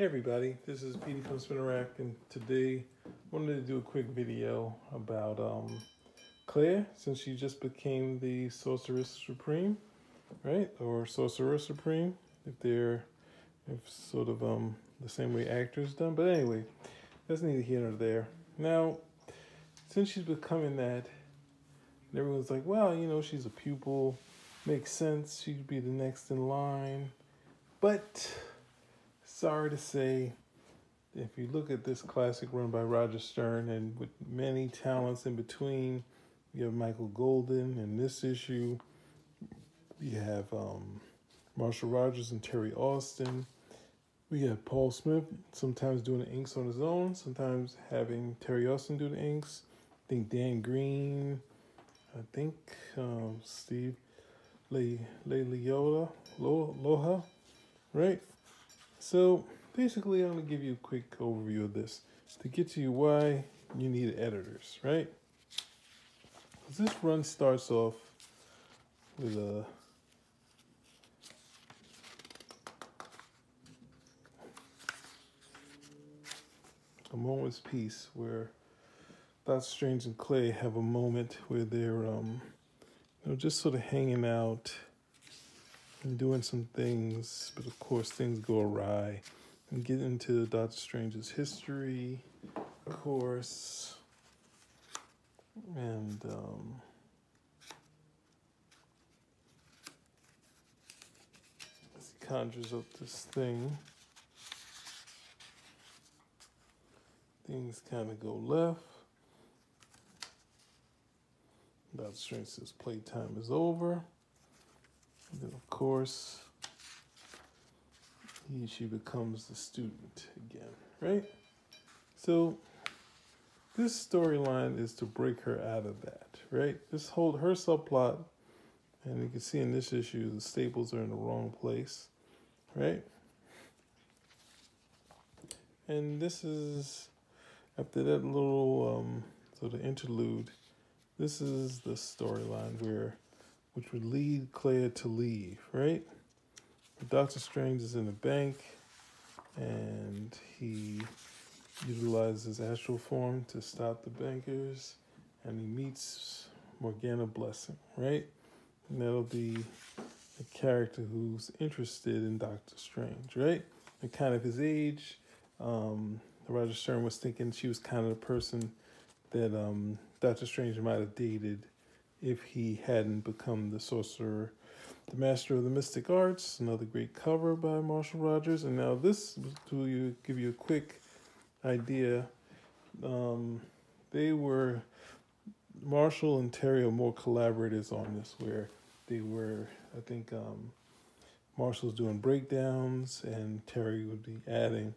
Hey everybody, this is PD from Spinner Rack, and today I wanted to do a quick video about um, Clea, since she just became the Sorceress Supreme, right? Or Sorcerer Supreme, if they're if sort of um the same way actors done. But anyway, that's neither here nor there. Now, since she's becoming that, and everyone's like, well, you know, she's a pupil, makes sense. She'd be the next in line, but sorry to say, if you look at this classic run by Roger Stern and with many talents in between, you have Michael Golden in this issue. You have um, Marshall Rogers and Terry Austin. We have Paul Smith sometimes doing the inks on his own, sometimes having Terry Austin do the inks. I think Dan Green. I think um, Steve Le Le Leola Loha, right? So basically, I'm going to give you a quick overview of this to get to you why you need editors, right? This run starts off with a a moment's peace where Doctor Strange and Clea have a moment where they're um you know just sort of hanging out and doing some things, but of course things go awry. And get into Doctor Strange's history, of course, and um, he conjures up this thing, things kind of go left. Doctor Strange says playtime is over. And of course, he she becomes the student again, right? So this storyline is to break her out of that, right? This whole her subplot, and you can see in this issue the staples are in the wrong place, right? And this is after that little um, sort of interlude. This is the storyline where which would lead Clea to leave, right? Doctor Strange is in the bank and he utilizes astral form to stop the bankers and he meets Morgana Blessing, right? And that'll be a character who's interested in Doctor Strange, right? And kind of his age. Um, Roger Stern was thinking she was kind of the person that um, Doctor Strange might have dated if he hadn't become the sorcerer, the master of the mystic arts. Another great cover by Marshall Rogers. And now this to you give you a quick idea. Um, they were Marshall and Terry are more collaborators on this, where they were. I think um, Marshall's doing breakdowns, and Terry would be adding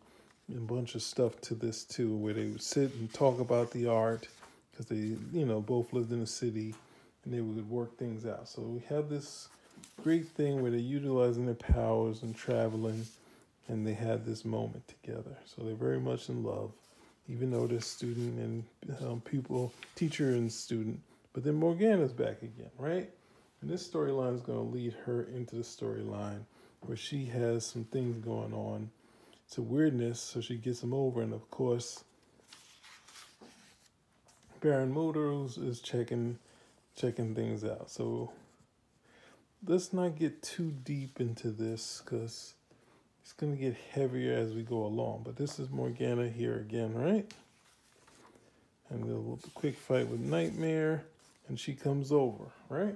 a bunch of stuff to this too, where they would sit and talk about the art because they, you know, both lived in the city and they would work things out. So we have this great thing where they're utilizing their powers and traveling, and they had this moment together. So they're very much in love, even though they're student and um, people, teacher and student. But then Morgana's back again, right? And this storyline is going to lead her into the storyline where she has some things going on. It's a weirdness, so she gets them over, and of course, Baron Mordo is checking checking things out. So let's not get too deep into this because it's going to get heavier as we go along. But this is Morgana here again, right? And a quick fight with Nightmare, and she comes over, right?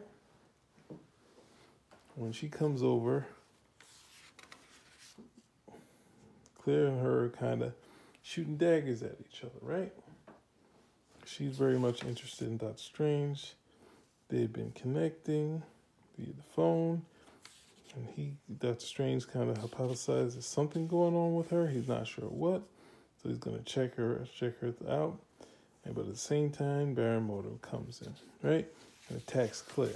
When she comes over, Clea and her kind of shooting daggers at each other, right? She's very much interested in Doctor Strange. They'd been connecting via the phone, and he, Doctor Strange, kind of hypothesizes something going on with her. He's not sure what, so he's gonna check her, check her out. And but at the same time, Baron Mordo comes in, right, and attacks Clea.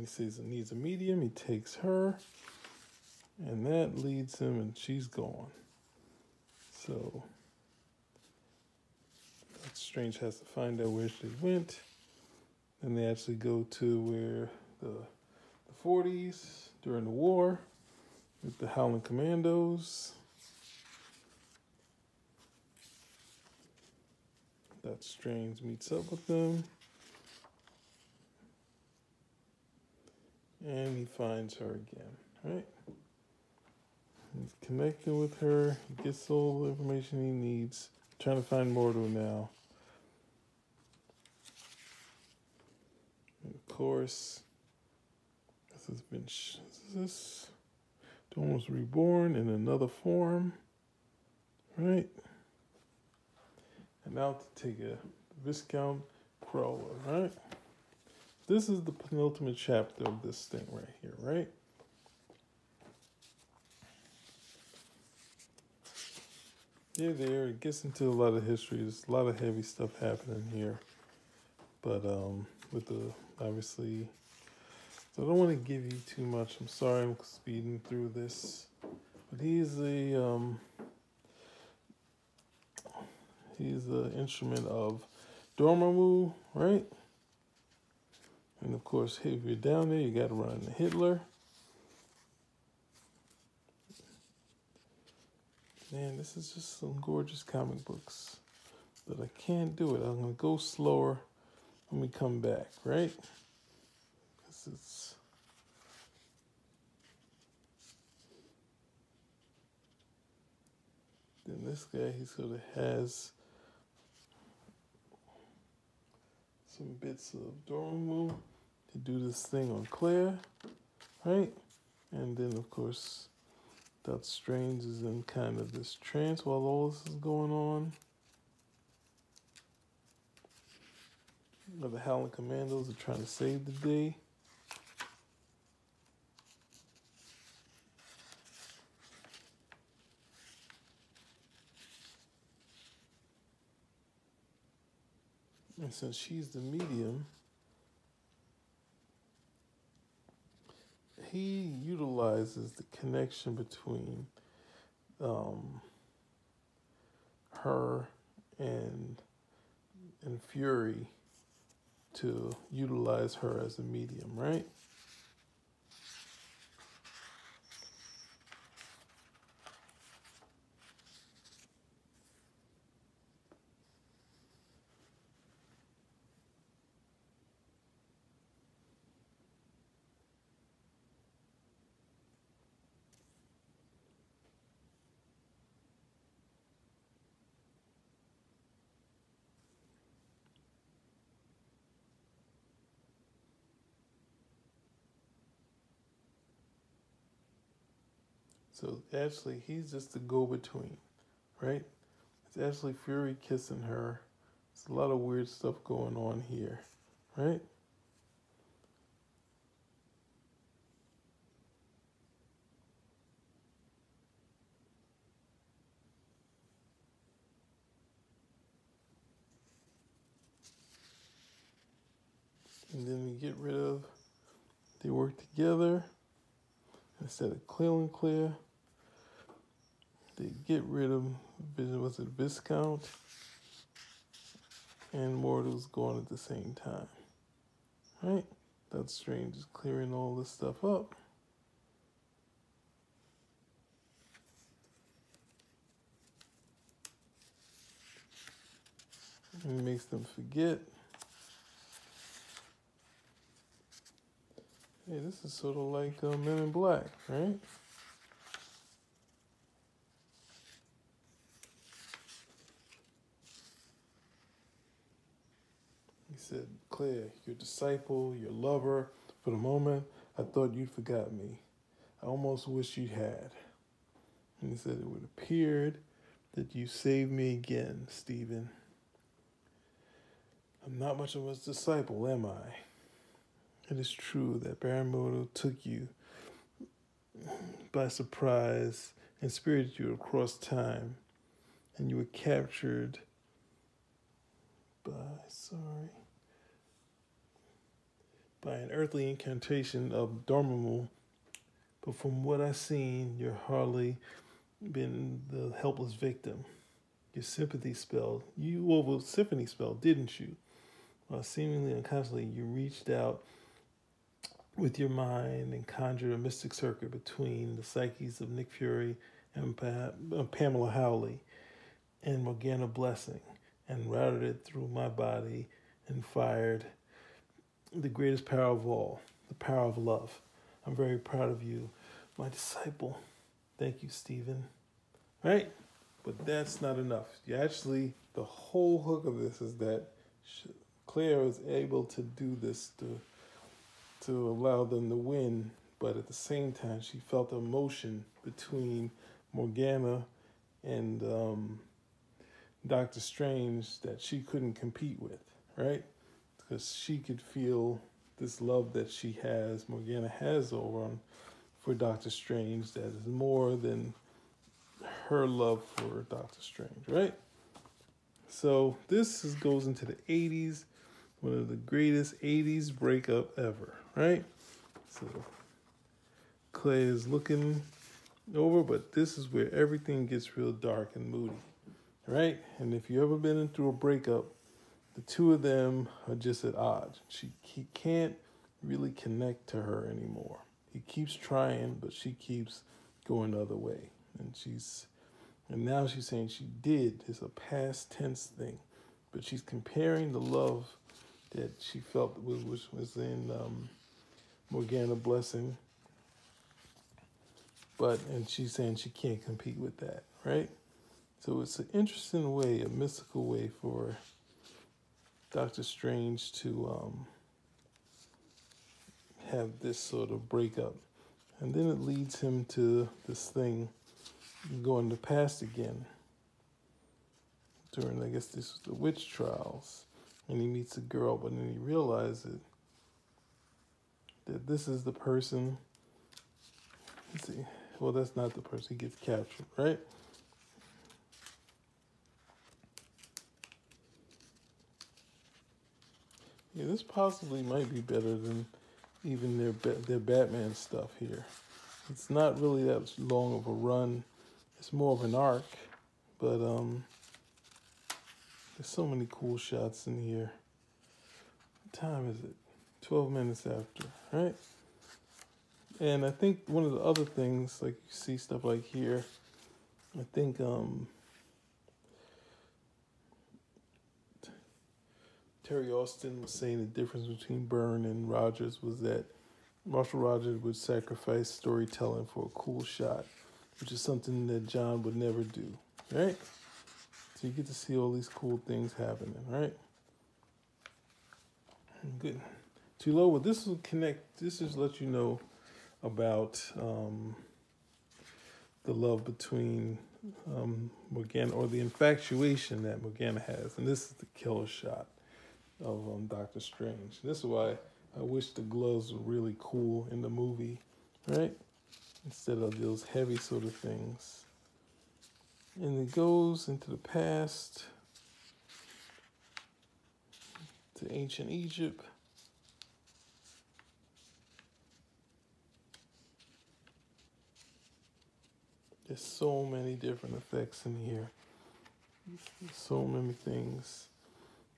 He says he needs a medium. He takes her, and that leads him, and she's gone. So Strange has to find out where she went. Then they actually go to where the the 40s during the war with the Howling Commandos. That Strange meets up with them. And he finds her again, right? He's connecting with her. He gets all the information he needs. Trying to find Mordo now. And of course, this has been. This Dawn was reborn in another form, right? And now to take a Viscount Krowler, right? This is the penultimate chapter of this thing right here, right? Yeah, there. It gets into a lot of history. There's a lot of heavy stuff happening here. But um with the obviously so I don't want to give you too much. I'm sorry I'm speeding through this. But he's the, um he's the instrument of Dormammu, right? And of course, if you're down there, you got to run Hitler. Man, this is just some gorgeous comic books. But I can't do it. I'm going to go slower when we come back, right? This is. Then this guy, he sort of has some bits of Dormammu to do this thing on Claire, right? And then, of course, Doctor Strange is in kind of this trance while all this is going on. But the Howling Commandos are trying to save the day. And since she's the medium, he utilizes the connection between um, her and and Fury to utilize her as a medium, right? Actually, he's just the go between, right? It's actually Fury kissing her. There's a lot of weird stuff going on here, right? And then we get rid of, they work together instead of clear and clear. They get rid of, Vision was it Viscount? And Mordo's going at the same time. Right? That's strange, is clearing all this stuff up. And makes them forget. Hey, this is sort of like uh, Men in Black, right? Said, Clea, your disciple, your lover, for the moment, I thought you'd forgot me. I almost wish you had. And he said, it would appeared that you saved me again, Stephen. I'm not much of a disciple, am I? It is true that Baron Mordo took you by surprise and spirited you across time, and you were captured by, sorry, by an earthly incantation of Dormammu. But from what I've seen, you're hardly been the helpless victim. your sympathy spell. You over symphony spell, didn't you? Uh, seemingly unconsciously, you reached out with your mind and conjured a mystic circuit between the psyches of Nick Fury and pa- uh, Pamela Hawley and Morgana Blessing and routed it through my body and fired the greatest power of all, the power of love. I'm very proud of you, my disciple. Thank you, Stephen. Right? But that's not enough. Actually, the whole hook of this is that Clea was able to do this to to allow them to win, but at the same time, she felt emotion between Morgana and um, Doctor Strange that she couldn't compete with, right? Because she could feel this love that she has, Morgana has over on for Doctor Strange that is more than her love for Doctor Strange, right? So this is, goes into the 80s, one of the greatest 80s breakup ever, right? So Clea is looking over, but this is where everything gets real dark and moody, right? And if you ever been through a breakup, the two of them are just at odds. She he can't really connect to her anymore. He keeps trying, but she keeps going the other way, and she's and now she's saying she did. It's a past tense thing. But she's comparing the love that she felt was, was, was in um, Morgana Blessing. But, and she's saying she can't compete with that, right? So it's an interesting way, a mystical way for Doctor Strange to um, have this sort of breakup. And then it leads him to this thing going to past again during, I guess this was the witch trials, and he meets a girl, but then he realizes that this is the person. Let's see. Well, that's not the person. He gets captured, right? Yeah, this possibly might be better than even their their Batman stuff here. It's not really that long of a run it's more of an arc, but um, there's so many cool shots in here. What time is it? 12 minutes after, right? And I think one of the other things, like you see stuff like here, I think um, Terry Austin was saying the difference between Byrne and Rogers was that Marshall Rogers would sacrifice storytelling for a cool shot which is something that John would never do, right? So you get to see all these cool things happening, right? Good. Well, this will connect. This is let you know about um, the love between um, Morgana or the infatuation that Morgana has, and this is the killer shot of um, Doctor Strange. This is why I wish the gloves were really cool in the movie, right? instead of those heavy sort of things. And it goes into the past to ancient Egypt. There's so many different effects in here. So many things.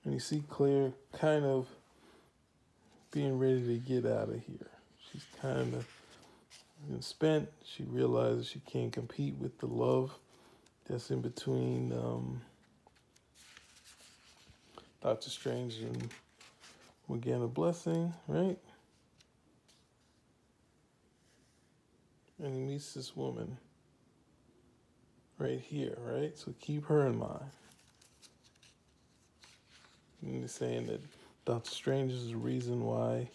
And you see Claire kind of being ready to get out of here. She's kind of spent, she realizes she can't compete with the love that's in between um, Doctor Strange and Morgana Blessing, right? And he meets this woman right here, right? So keep her in mind. And he's saying that Doctor Strange is the reason why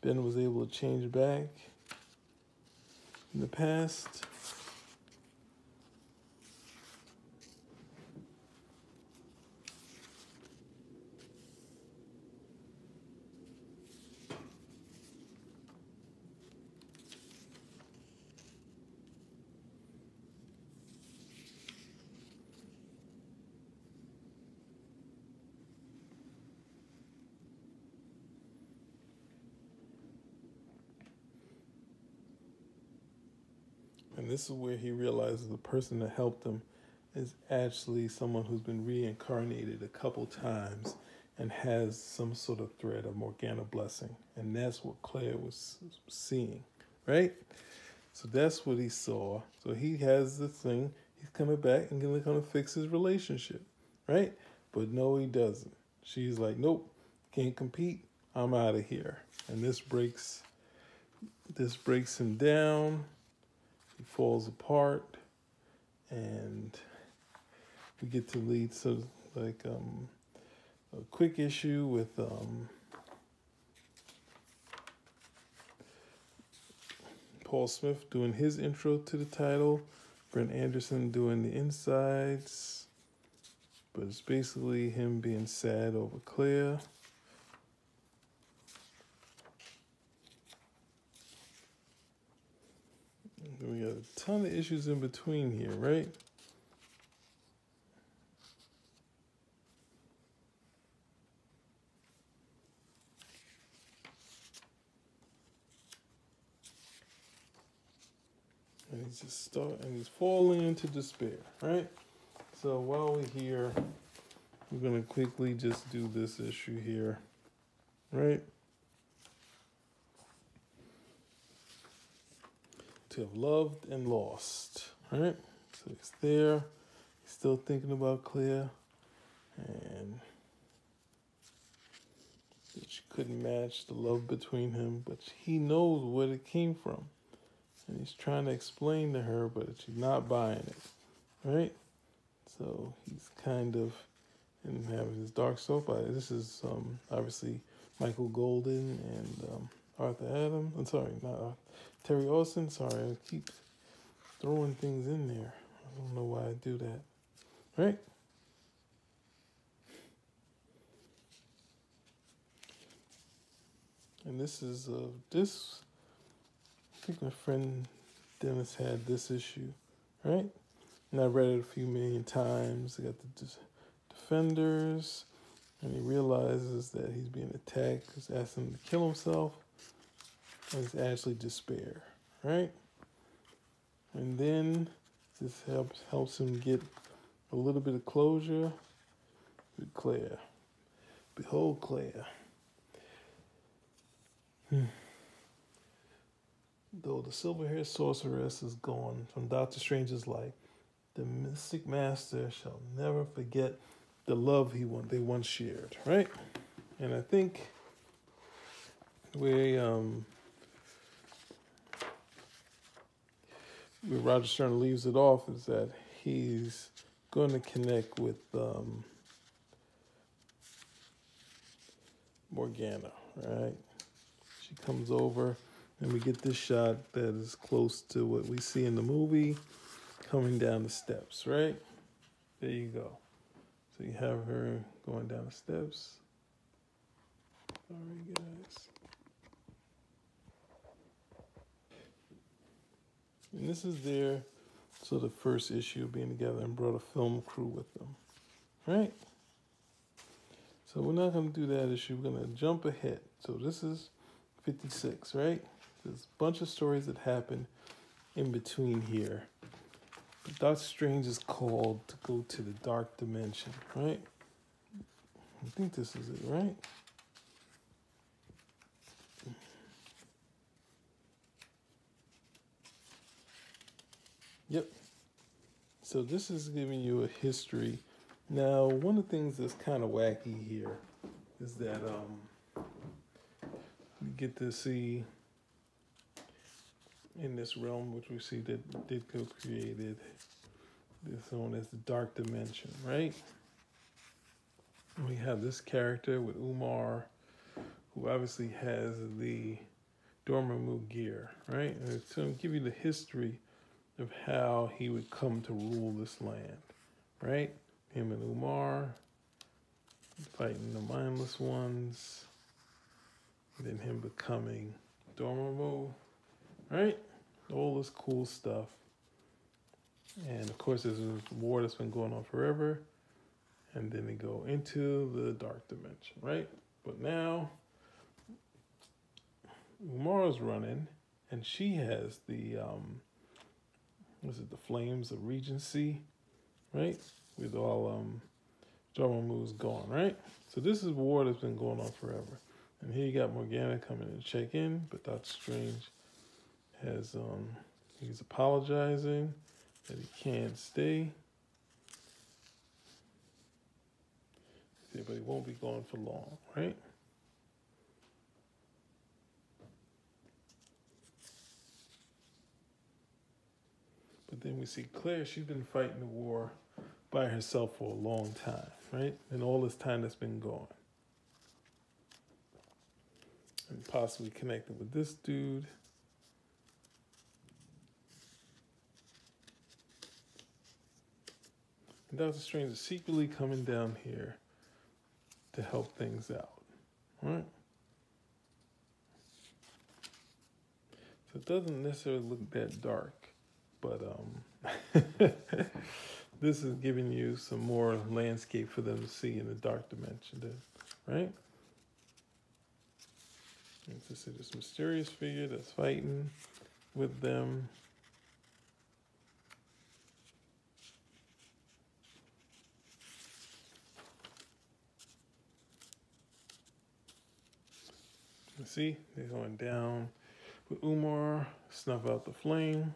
Ben was able to change back in the past. And this is where he realizes the person that helped him is actually someone who's been reincarnated a couple times and has some sort of thread of Morgana blessing. And that's what Clea was seeing, right? So that's what he saw. So he has the thing. He's coming back and gonna come fix his relationship, right? But no, he doesn't. She's like, nope, can't compete. I'm out of here. And this breaks this breaks him down. Falls apart and we get to lead so like um a quick issue with um Paul Smith doing his intro to the title, Brent Anderson doing the insides, but it's basically him being sad over Clea. We got a ton of issues in between here, right? And he's just start and he's falling into despair, right? So while we're here, we're gonna quickly just do this issue here, right? Have loved and lost, right? So he's there, he's still thinking about Clea, and she couldn't match the love between him, but he knows where it came from. And he's trying to explain to her, but she's not buying it, right? So he's kind of and having his dark soap. This is um, obviously Michael Golden and um, Arthur Adams. I'm sorry, not Arthur. Terry Austin. Sorry, I keep throwing things in there. I don't know why I do that. Right? And this is uh, this. I think my friend Dennis had this issue, right? And I read it a few million times. I got the defenders, and he realizes that he's being attacked. He's asking him to kill himself. And it's actually despair, right? And then this helps helps him get a little bit of closure with Clea. Behold Clea. Hmm. Though the silver haired sorceress is gone from Doctor Strange's life, the mystic master shall never forget the love he want, they once shared, right? And I think we um where Roger Stern leaves it off is that he's going to connect with um, Morgana, right? She comes over, and we get this shot that is close to what we see in the movie coming down the steps, right? There you go. So you have her going down the steps. Sorry, guys. And this is their sort of first issue of being together and brought a film crew with them, right? So we're not going to do that issue. We're going to jump ahead. So this is 56, right? There's a bunch of stories that happen in between here. Doctor Strange is called to go to the dark dimension, right? I think this is it, right? Yep. So this is giving you a history. Now, one of the things that's kind of wacky here is that um, we get to see in this realm, which we see that Ditko created, this known as the Dark Dimension, right? We have this character with Umar, who obviously has the Dormammu gear, right? And to give you the history of how he would come to rule this land, right? Him and Umar fighting the mindless ones, then him becoming Dormammu, right? all this cool stuff. And of course, there's a war that's been going on forever. And then they go into the dark dimension, right? But now, Umara's running, and she has the, um, was it the Flames of Regency, right? With all um, Dormammu's gone, right? So this is war that's been going on forever. And here you got Morgana coming to check in, but Doctor Strange has um he's apologizing that he can't stay. But he won't be gone for long, right? But then we see Clea, she's been fighting the war by herself for a long time, right? And all this time that's been going. And possibly connected with this dude. And Doctor Strange is secretly coming down here to help things out. Right? So it doesn't necessarily look that dark, but um, this is giving you some more landscape for them to see in the dark dimension, right? And to see this mysterious figure that's fighting with them. see, they're going down with Umar, snuff out the flame.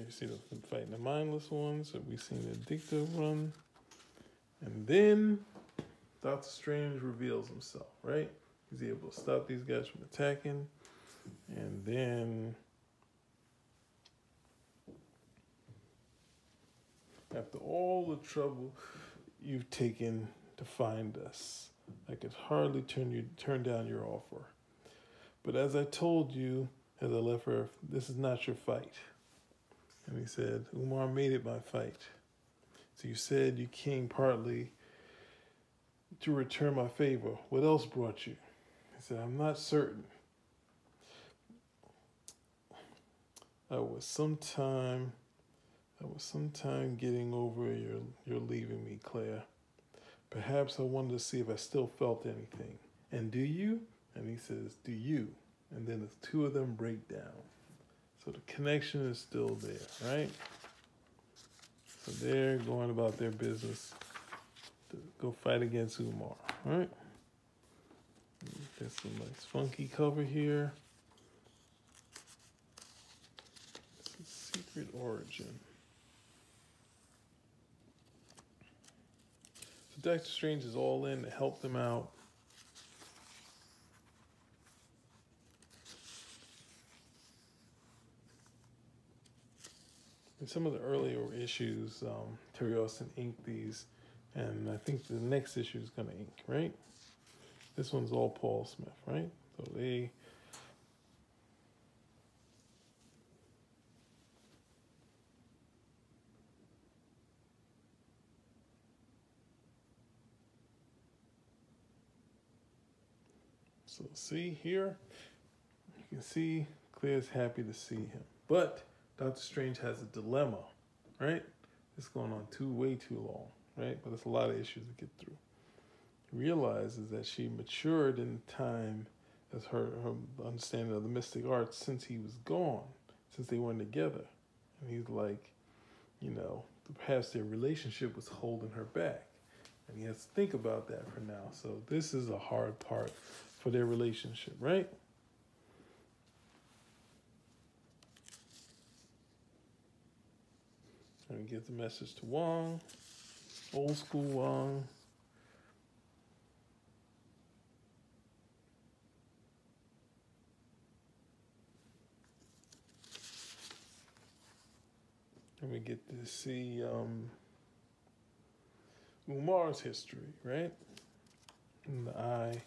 You see them fighting the mindless ones that we've seen the addictive run. And then Doctor Strange reveals himself, right? He's able to stop these guys from attacking. And then after all the trouble you've taken to find us. I could hardly turn you turn down your offer. But as I told you as I left Earth, this is not your fight. And he said, Umar made it by fight. So you said you came partly to return my favor. What else brought you? He said, I'm not certain. I was sometime I was sometime getting over your, your leaving me, Clea. Perhaps I wanted to see if I still felt anything. And do you? And he says, Do you? And then the two of them break down. So the connection is still there, right? So they're going about their business to go fight against Umar, right? There's some nice funky cover here. Secret Origin. So Doctor Strange is all in to help them out. In some of the earlier issues, um, Terry Austin inked these, and I think the next issue is going to ink, right? This one's all Paul Smith, right? So they So see here, you can see Clea's happy to see him. But Doctor Strange has a dilemma, right? It's going on too way too long, right? But it's a lot of issues to get through. He realizes that she matured in time as her, her understanding of the mystic arts since he was gone, since they weren't together. And he's like, you know, perhaps their relationship was holding her back. And he has to think about that for now. So this is a hard part for their relationship, right? And give the message to Wong, old school Wong. And we get to see um, Umar's history, right? In the eye.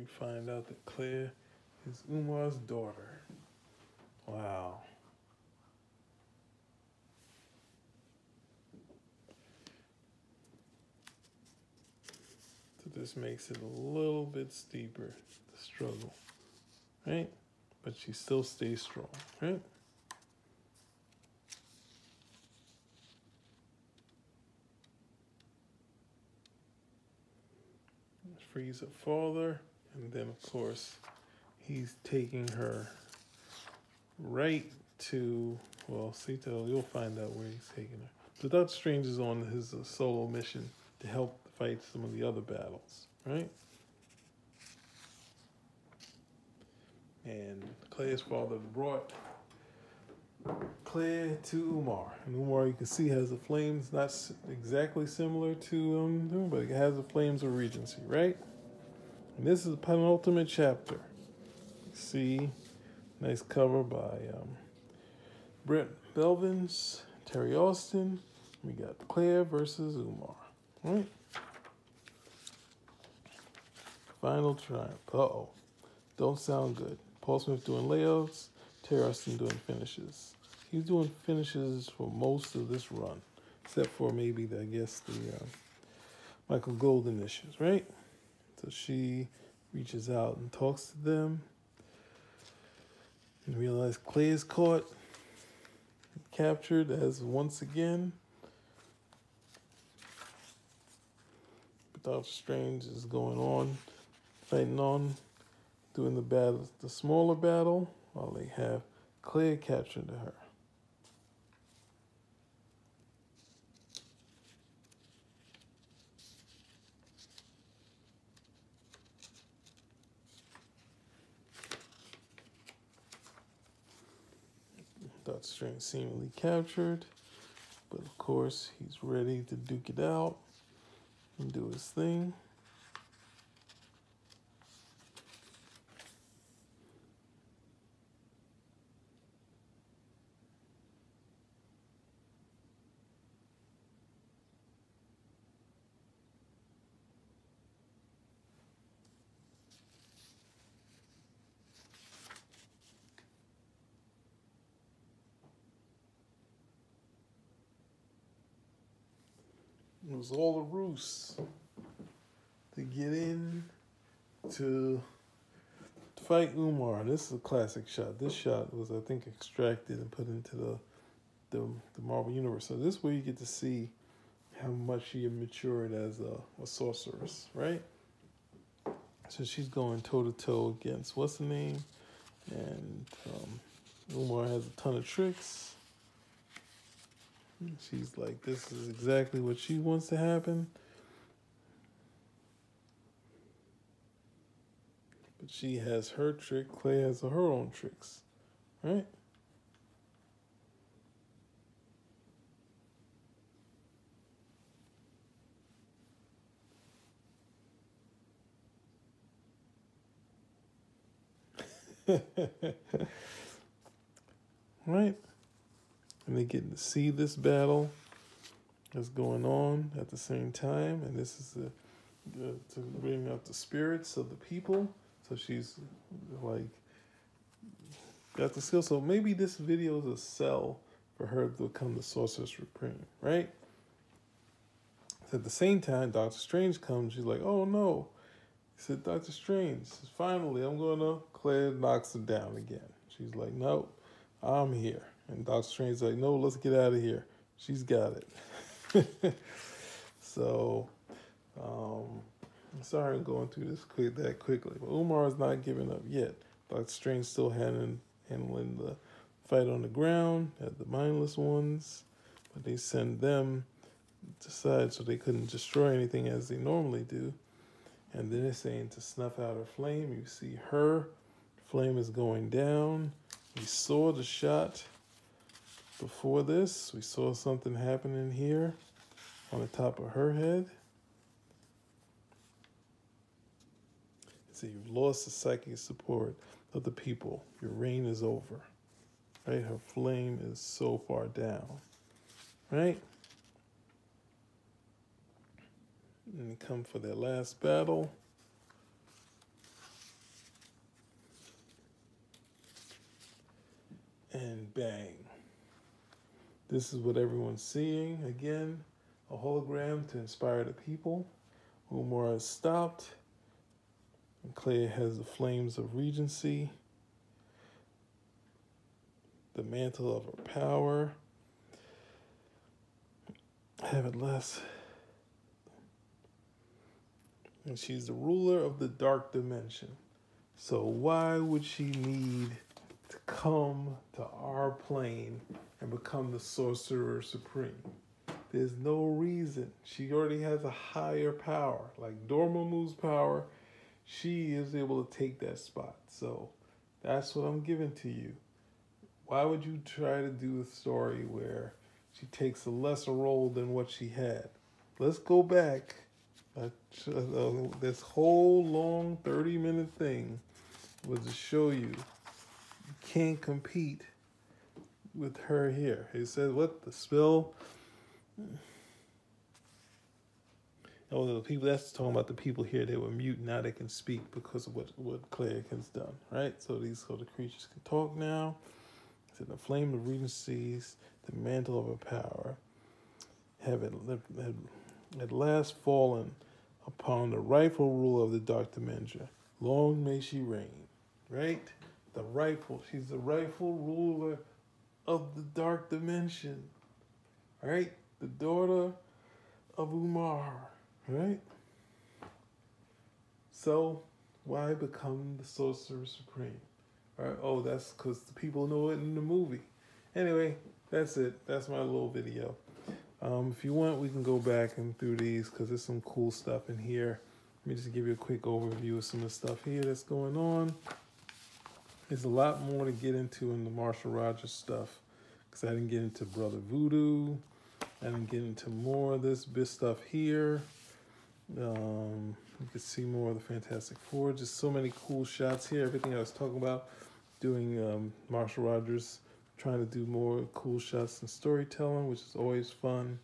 We find out that Clea is Umar's daughter. Wow. So this makes it a little bit steeper, the struggle, right? But she still stays strong, right? Frieza father and then of course he's taking her right to well, Sito, you'll find out where he's taking her. So Doctor Strange is on his uh, solo mission to help fight some of the other battles, right? And Clea's father brought Clea to Umar. And Umar, you can see, has the flames not exactly similar to um, but it has the flames of Regency, right? And this is the penultimate chapter. See, nice cover by um, Bret Blevins, Terry Austin. We got Clea versus Umar, right? Final triumph. Uh oh. Don't sound good. Paul Smith doing layouts, Terry Austin doing finishes. He's doing finishes for most of this run, except for maybe, the, I guess, the uh, Michael Golden issues, right? So she reaches out and talks to them and realize Clea is caught, captured as once again. But Doctor Strange is going on, fighting on, doing the battle, the smaller battle, while they have Clea captured to her. Doctor Strange seemingly captured, but of course he's ready to duke it out and do his thing. Was all a ruse to get in to fight Umar. This is a classic shot. This shot was, I think, extracted and put into the the, the Marvel Universe. So this way you get to see how much she matured as a, a sorceress, right? So she's going toe to toe against what's the name? And um, Umar has a ton of tricks. She's like, this is exactly what she wants to happen. But she has her trick, Clea has her own tricks, right? right? And they get to see this battle that's going on at the same time. And this is the, the to bring out the spirits of the people. So she's like got the skill. So maybe this video is a sell for her to become the Sorceress Supreme, right? At the same time, Doctor Strange comes. She's like, "Oh no!" He said, "Doctor Strange, finally, I'm gonna." Clea knocks her down again. She's like, "Nope, I'm here." And Doctor Strange's like, no, let's get out of here. She's got it. so, um, I'm sorry I'm going through this quick that quickly, but Umar is not giving up yet. Doctor Strange still handling, handling the fight on the ground at the mindless ones, but they send them to side so they couldn't destroy anything as they normally do. And then they're saying to snuff out her flame. You see her flame is going down. We saw the shot before this, we saw something happening here on the top of her head. So you've lost the psychic support of the people. Your reign is over. Right? Her flame is so far down. Right? And they come for their last battle. And bang. This is what everyone's seeing. Again, a hologram to inspire the people. Umar has stopped. And Clea has the flames of regency. The mantle of her power. Have it less. and she's the ruler of the dark dimension. So why would she need come to our plane and become the sorcerer supreme? There's no reason. She already has a higher power. Like Dormammu's power, she is able to take that spot. So that's what I'm giving to you. Why would you try to do a story where she takes a lesser role than what she had? Let's go back. Uh, this whole long 30 minute thing was to show you can't compete with her here. He said, what? The spell? Oh, the people that's talking about the people here, they were mute, now they can speak because of what, what Clea has done, right? So these sort of creatures can talk now. So the flame of regencies, the mantle of her power, have at, at last fallen upon the rightful rule of the Dark Dimension. Long may she reign, right? The rightful, she's the rightful ruler of the Dark Dimension, right? The daughter of Umar, right? So, why become the Sorcerer Supreme? Right? oh, that's because the people know it in the movie. Anyway, that's it. That's my little video. Um, if you want, we can go back and through these because there's some cool stuff in here. Let me just give you a quick overview of some of the stuff here that's going on. There's a lot more to get into in the Marshall Rogers stuff because I didn't get into Brother Voodoo. I didn't get into more of this bit stuff here. Um, you can see more of the Fantastic Four. Just so many cool shots here. Everything I was talking about doing um, Marshall Rogers trying to do more cool shots and storytelling, which is always fun,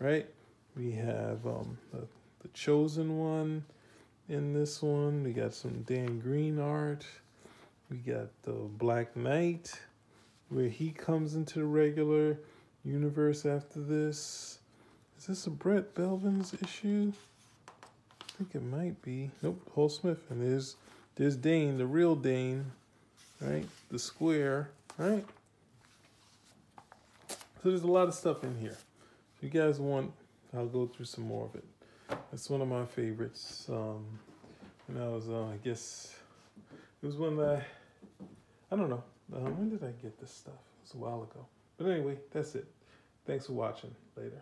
right? We have um, the, the Chosen One in this one. We got some Dan Green art. We got the Black Knight, where he comes into the regular universe after this. Is this a Bret Blevins issue? I think it might be. Nope, Hal Smith. And there's there's Dane, the real Dane, right? The square, right? So there's a lot of stuff in here. If you guys want, I'll go through some more of it. That's one of my favorites. Um, when I was, uh, I guess, it was when I, I don't know. When did I get this stuff? It was a while ago. But anyway, that's it. Thanks for watching. Later.